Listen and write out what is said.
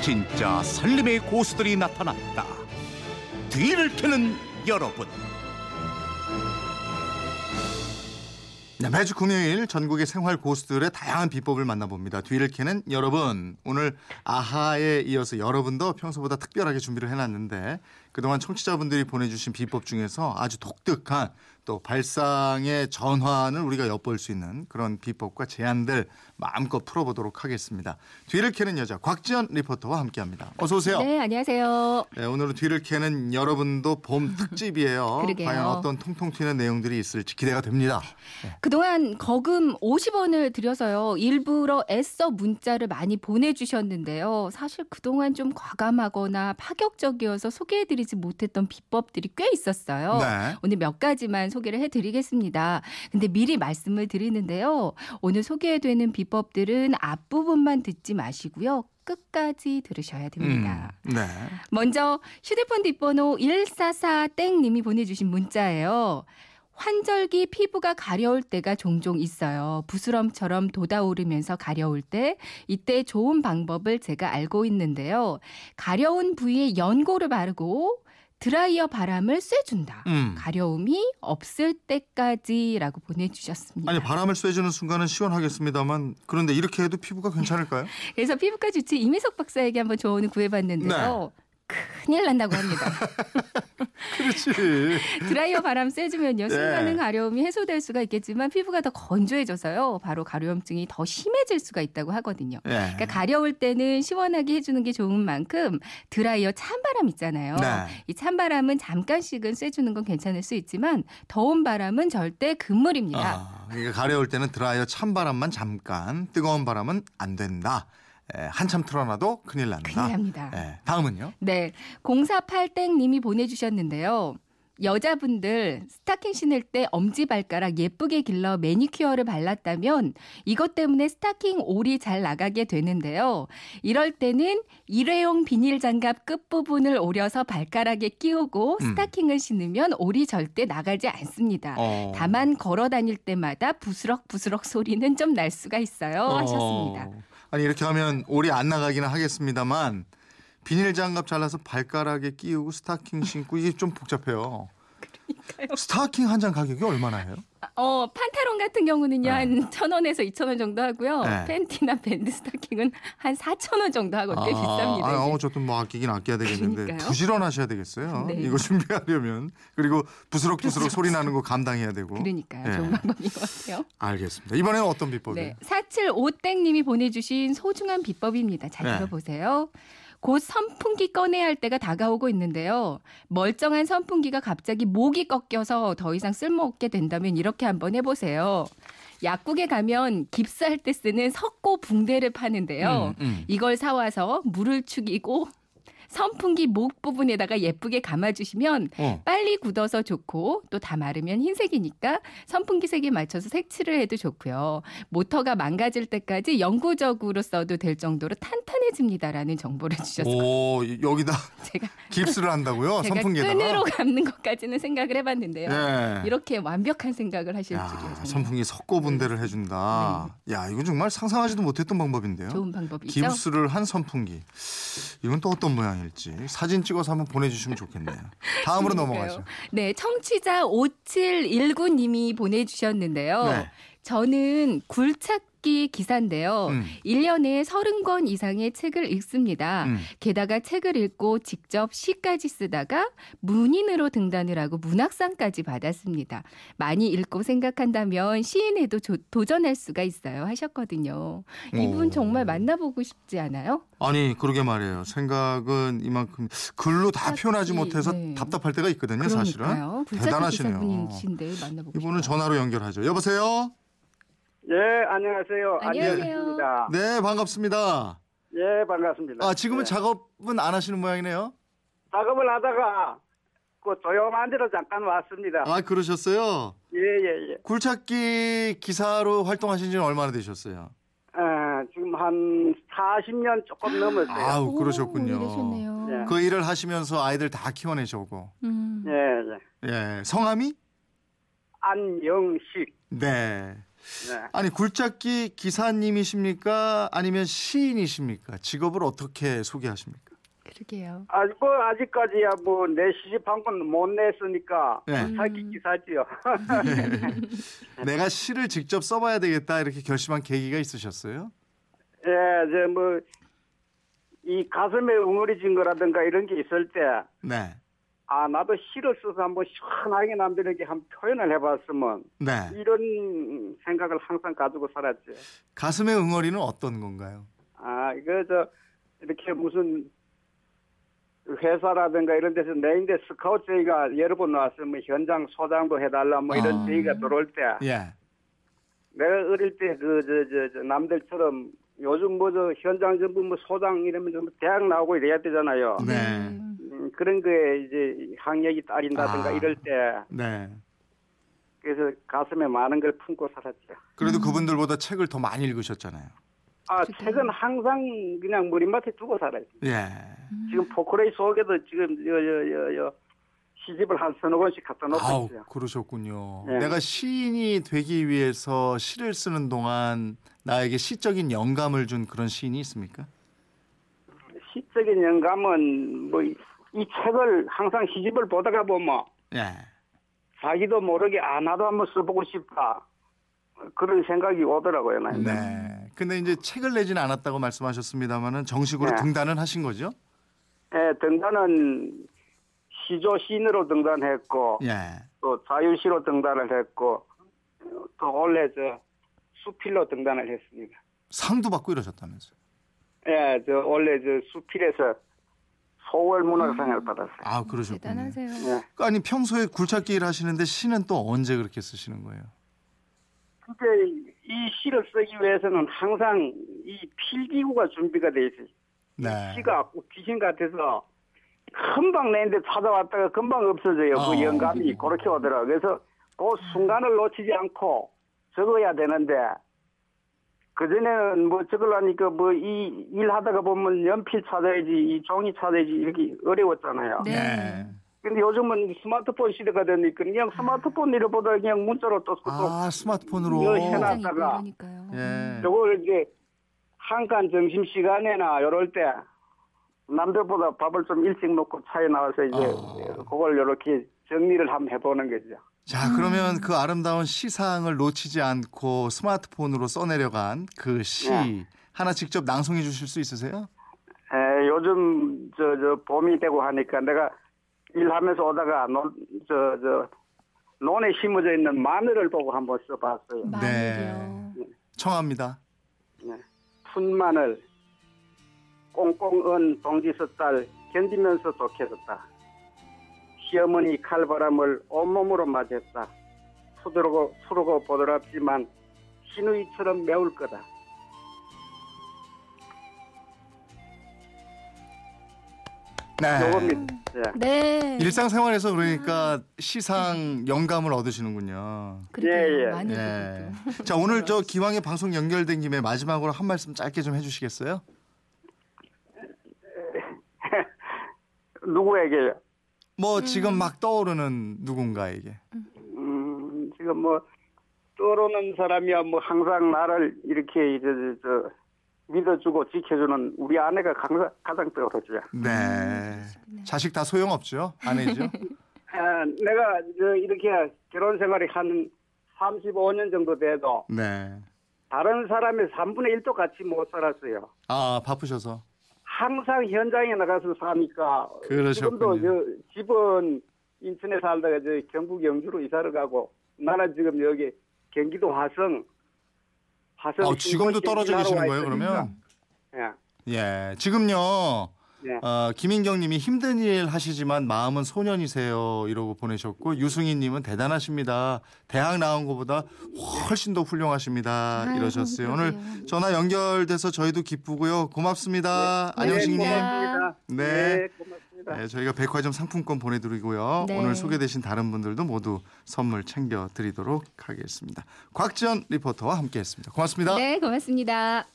진짜 살림의 고수들이 나타났다. 뒤를 캐는 여러분. 네, 매주 금요일 전국의 생활 고수들의 다양한 비법을 만나봅니다. 뒤를 캐는 여러분. 오늘 아하에 이어서 여러분도 평소보다 특별하게 준비를 해놨는데 그동안 청취자분들이 보내주신 비법 중에서 아주 독특한 또 발상의 전환을 우리가 엿볼 수 있는 그런 비법과 제안들 마음껏 풀어보도록 하겠습니다. 뒤를 캐는 여자 곽지연 리포터와 함께합니다. 어서 오세요. 네, 안녕하세요. 네, 오늘은 뒤를 캐는 여러분도 봄 특집이에요. 과연 어떤 통통 튀는 내용들이 있을지 기대가 됩니다. 그동안 거금 50원을 들여서요. 일부러 애써 문자를 많이 보내주셨는데요. 사실 그동안 좀 과감하거나 파격적이어서 소개해드리지 못했던 비법들이 꽤 있었어요. 네. 오늘 몇 가지만 소개를 해드리겠습니다. 근데 미리 말씀을 드리는데요. 오늘 소개되는 비법들은 앞부분만 듣지 마시고요. 끝까지 들으셔야 됩니다. 음, 네. 먼저 휴대폰 뒷번호 144땡님이 보내주신 문자예요. 환절기 피부가 가려울 때가 종종 있어요. 부스럼처럼 돋아오르면서 가려울 때 이때 좋은 방법을 제가 알고 있는데요. 가려운 부위에 연고를 바르고 드라이어 바람을 쐬준다. 음. 가려움이 없을 때까지라고 보내주셨습니다. 아니 바람을 쐬주는 순간은 시원하겠습니다만 그런데 이렇게 해도 피부가 괜찮을까요? 그래서 피부과 주치 이미석 박사에게 한번 조언을 구해봤는데요. 큰일 난다고 합니다. 그렇지. 드라이어 바람 쐬주면요. 순간은 네. 가려움이 해소될 수가 있겠지만 피부가 더 건조해져서요. 바로 가려움증이 더 심해질 수가 있다고 하거든요. 예. 그러니까 가려울 때는 시원하게 해주는 게 좋은 만큼 드라이어 찬바람 있잖아요. 네. 이 찬바람은 잠깐씩은 쐬주는 건 괜찮을 수 있지만 더운 바람은 절대 금물입니다. 아, 그러니까 가려울 때는 드라이어 찬바람만 잠깐, 뜨거운 바람은 안 된다. 예, 한참 틀어놔도 큰일 난다. 큰일 납니다. 예, 다음은요? 네. 0488땡님이 보내주셨는데요. 여자분들 스타킹 신을 때 엄지발가락 예쁘게 길러 매니큐어를 발랐다면 이것 때문에 스타킹 올이 잘 나가게 되는데요. 이럴 때는 일회용 비닐 장갑 끝부분을 오려서 발가락에 끼우고 음. 스타킹을 신으면 올이 절대 나가지 않습니다. 어. 다만 걸어 다닐 때마다 부스럭부스럭 소리는 좀 날 수가 있어요. 하셨습니다. 어. 아니 이렇게 하면 올이 안 나가기는 하겠습니다만 비닐 장갑 잘라서 발가락에 끼우고 스타킹 신고 이게 좀 복잡해요. 스타킹 한 장 가격이 얼마나 해요? 어, 판타론 같은 경우는요, 네. 한 천 원에서 이천 원 정도 하고요. 네. 팬티나 밴드 스타킹은 한 사천 원 정도 하고 꽤 비쌉니다. 아. 어, 저도 뭐 아끼긴 아껴야 되겠는데 그러니까요. 부지런하셔야 되겠어요. 네. 이거 준비하려면 그리고 부스럭부스럭 소리 나는 거 감당해야 되고. 그러니까요. 네. 좋은 방법인 것 같아요. 알겠습니다. 이번에는 어떤 비법이에요? 네. 475땡님이 보내주신 소중한 비법입니다. 잘 네. 들어보세요. 곧 선풍기 꺼내야 할 때가 다가오고 있는데요. 멀쩡한 선풍기가 갑자기 목이 꺾여서 더 이상 쓸모없게 된다면 이렇게 한번 해보세요. 약국에 가면 깁스할 때 쓰는 석고 붕대를 파는데요. 음, 음. 이걸 사와서 물을 축이고 선풍기 목 부분에다가 예쁘게 감아주시면 어. 빨리 굳어서 좋고 또 다 마르면 흰색이니까 선풍기 색에 맞춰서 색칠을 해도 좋고요. 모터가 망가질 때까지 영구적으로 써도 될 정도로 탄탄해집니다라는 정보를 주셨어요. 오 여기다 제가 깁스를 한다고요? 제가 선풍기에다가. 끈으로 감는 것까지는 생각을 해봤는데요. 예. 이렇게 완벽한 생각을 하실 야, 줄이요. 정말. 선풍기 석고 분대를 해준다. 야 이거 정말 상상하지도 못했던 방법인데요. 네. 좋은 방법이죠. 깁스를 한 선풍기. 이건 또 어떤 모양 일지 사진 찍어서 한번 보내주시면 좋겠네요. 다음으로. 넘어가죠. 네, 청취자 5719님이 보내주셨는데요. 네. 저는 굴착 기 기사인데요. 음. 1년에 30권 이상의 책을 읽습니다. 음. 게다가 책을 읽고 직접 시까지 쓰다가 문인으로 등단을 하고 문학상까지 받았습니다. 많이 읽고 생각한다면 시인에도 조- 도전할 수가 있어요. 하셨거든요. 이분 오. 정말 만나보고 싶지 않아요? 아니 그러게 말이에요. 생각은 이만큼 글로 다 표현하지 못해서 네. 답답할 때가 있거든요. 사실은 그러니까요. 굴착기 대단하시네요. 기사분이신데 만나보고 이분은 싶어요. 전화로 연결하죠. 여보세요. 예, 안녕하세요. 안녕하세요. 네 반갑습니다. 예, 반갑습니다. 아 지금은 예. 작업은 안 하시는 모양이네요. 작업을 하다가 그 조용한 데로 잠깐 왔습니다. 아 그러셨어요. 예, 예, 예. 굴착기 기사로 활동하신 지는 얼마나 되셨어요? 어, 지금 한 40년 조금 넘었어요. 아우 오, 그러셨군요. 이러셨네요. 예. 그 일을 하시면서 아이들 다 키워내셔고. 음. 예, 예. 예, 성함이? 안영식. 네. 네. 아니 굴착기 기사님이십니까? 아니면 시인이십니까? 직업을 어떻게 소개하십니까? 그러게요. 아직 뭐 아직까지야 뭐 내 시집 한 건 못 냈으니까 네. 사기 기사지요. 내가 시를 직접 써봐야 되겠다 이렇게 결심한 계기가 있으셨어요? 예, 저뭐이 가슴에 웅얼이진 거라든가 이런 게 있을 때 네. 아, 나도 시를 써서 한번 시원하게 남들에게 한 표현을 해봤으면 네. 이런 생각을 항상 가지고 살았지. 가슴의 응어리는 어떤 건가요? 아, 이거 저 이렇게 무슨 회사라든가 이런 데서 내인데 스카우트 제의가 여러 번 나왔으면 뭐 현장 소장도 해달라 뭐 이런 아. 제의가 들어올 때 예. 내가 어릴 때그저저저 남들처럼 요즘 뭐 저 현장 전부 뭐 소장 이러면 좀 대학 나오고 이래야 되잖아요. 네. 음, 그런 거에 이제 학력이 따린다든가 아. 이럴 때 네. 그래서 가슴에 많은 걸 품고 살았죠. 그래도 그분들보다 책을 더 많이 읽으셨잖아요. 아 그래요? 책은 항상 그냥 머리맡에 두고 살아요. 예. 지금 포크레이 속에도 지금 여 여 여 시집을 한 서너 권씩 갖다 놓고 있어요. 그러셨군요. 네. 내가 시인이 되기 위해서 시를 쓰는 동안 나에게 시적인 영감을 준 그런 시인이 있습니까? 시적인 영감은 뭐 이 책을 항상 시집을 보다가 보면 예. 자기도 모르게 아 나도 한번 써보고 싶다 그런 생각이 오더라고요. 나는. 네. 근데 이제 책을 내지는 않았다고 말씀하셨습니다만은 정식으로 네. 등단은 하신 거죠? 예, 등단은 시조 시인으로 등단했고 예. 또 자유시로 등단을 했고 또 원래 저 수필로 등단을 했습니다. 상도 받고 이러셨다면서요. 예, 저 원래 저 수필에서 소월 문학상을 받았어요. 아, 그러셨군요. 대단하세요. 예. 아니 평소에 굴착기 일 하시는데 시는 또 언제 그렇게 쓰시는 거예요? 근데 이 시를 쓰기 위해서는 항상 이 필기구가 준비가 돼 있어요. 네. 시가 귀신 같아서 금방 내는데 찾아왔다가 금방 없어져요. 어. 그 영감이 그렇게 오더라고요. 그래서 그 순간을 놓치지 않고 적어야 되는데 그전에는 뭐 적으려니까 뭐 이 일하다가 보면 연필 찾아야지 이 종이 찾아야지 이렇게 어려웠잖아요. 네. 예. 근데 요즘은 스마트폰 시대가 되니까 그냥 스마트폰 일보다 그냥 문자로 또아 스마트폰으로. 이거 현장이 해놨- 있고 해놨다가 이러니까요. 예. 저걸 이제 한간 점심 시간에나 이럴 때 남들보다 밥을 좀 일찍 먹고 차에 나와서 이제 아. 그걸 이렇게 정리를 한번 해보는 거죠. 자 그러면 그 아름다운 시상을 놓치지 않고 스마트폰으로 써내려간 그 시 네. 하나 직접 낭송해 주실 수 있으세요? 에, 요즘 저 저 봄이 되고 하니까 내가 일하면서 오다가 논, 저, 저 논에 심어져 있는 마늘을 보고 한번 써봤어요. 마늘이요. 청합니다. 네. 푼마늘 꽁꽁 은 동지섣달 견디면서 독해졌다. 시어머니 칼바람을 온몸으로 맞았다. 푸르고 푸르고 보드랍지만 신우이처럼 매울 거다. 네. 요겁니다. 예. 네. 일상생활에서 그러니까 시상 영감을 얻으시는군요. 예, 예. 예. 부분도. 자 오늘 저 기왕에 방송 연결된 김에 마지막으로 한 말씀 짧게 좀 해주시겠어요? 누구에게요? 뭐 지금 막 떠오르는 누군가에게. 음, 지금 뭐 떠오르는 사람이야 뭐 항상 나를 이렇게 이제 저, 저 믿어주고 지켜주는 우리 아내가 가장, 가장 떠오르죠. 네. 자식 다 소용없죠. 아내죠. 아, 내가 저 이렇게 결혼 생활이 한 35년 정도 돼도 네. 다른 사람의 3분의 1도 같이 못 살았어요. 아 바쁘셔서. 항상 현장에 나가서 사니까 그러셨군요. 지금도 저 집은 인천에 살다가 저 경북 영주로 이사를 가고 나는 지금 여기 경기도 화성 화성 아, 지금도 떨어져 계시는 와 거예요, 있으니까. 그러면? 예. 예. 지금요. 예. 어, 김인경 님이 힘든 일 하시지만 마음은 소년이세요. 이러고 보내셨고 유승희 님은 대단하십니다. 대학 나온 것보다 훨씬 더 훌륭하십니다. 아이고, 이러셨어요. 오늘 그러게요. 전화 연결돼서 저희도 기쁘고요. 고맙습니다. 안영식 님. 네, 고맙습니다. 네. 네, 고맙습니다. 네, 저희가 백화점 상품권 보내드리고요. 네. 오늘 소개되신 다른 분들도 모두 선물 챙겨드리도록 하겠습니다. 곽지연 리포터와 함께했습니다. 고맙습니다. 네, 고맙습니다.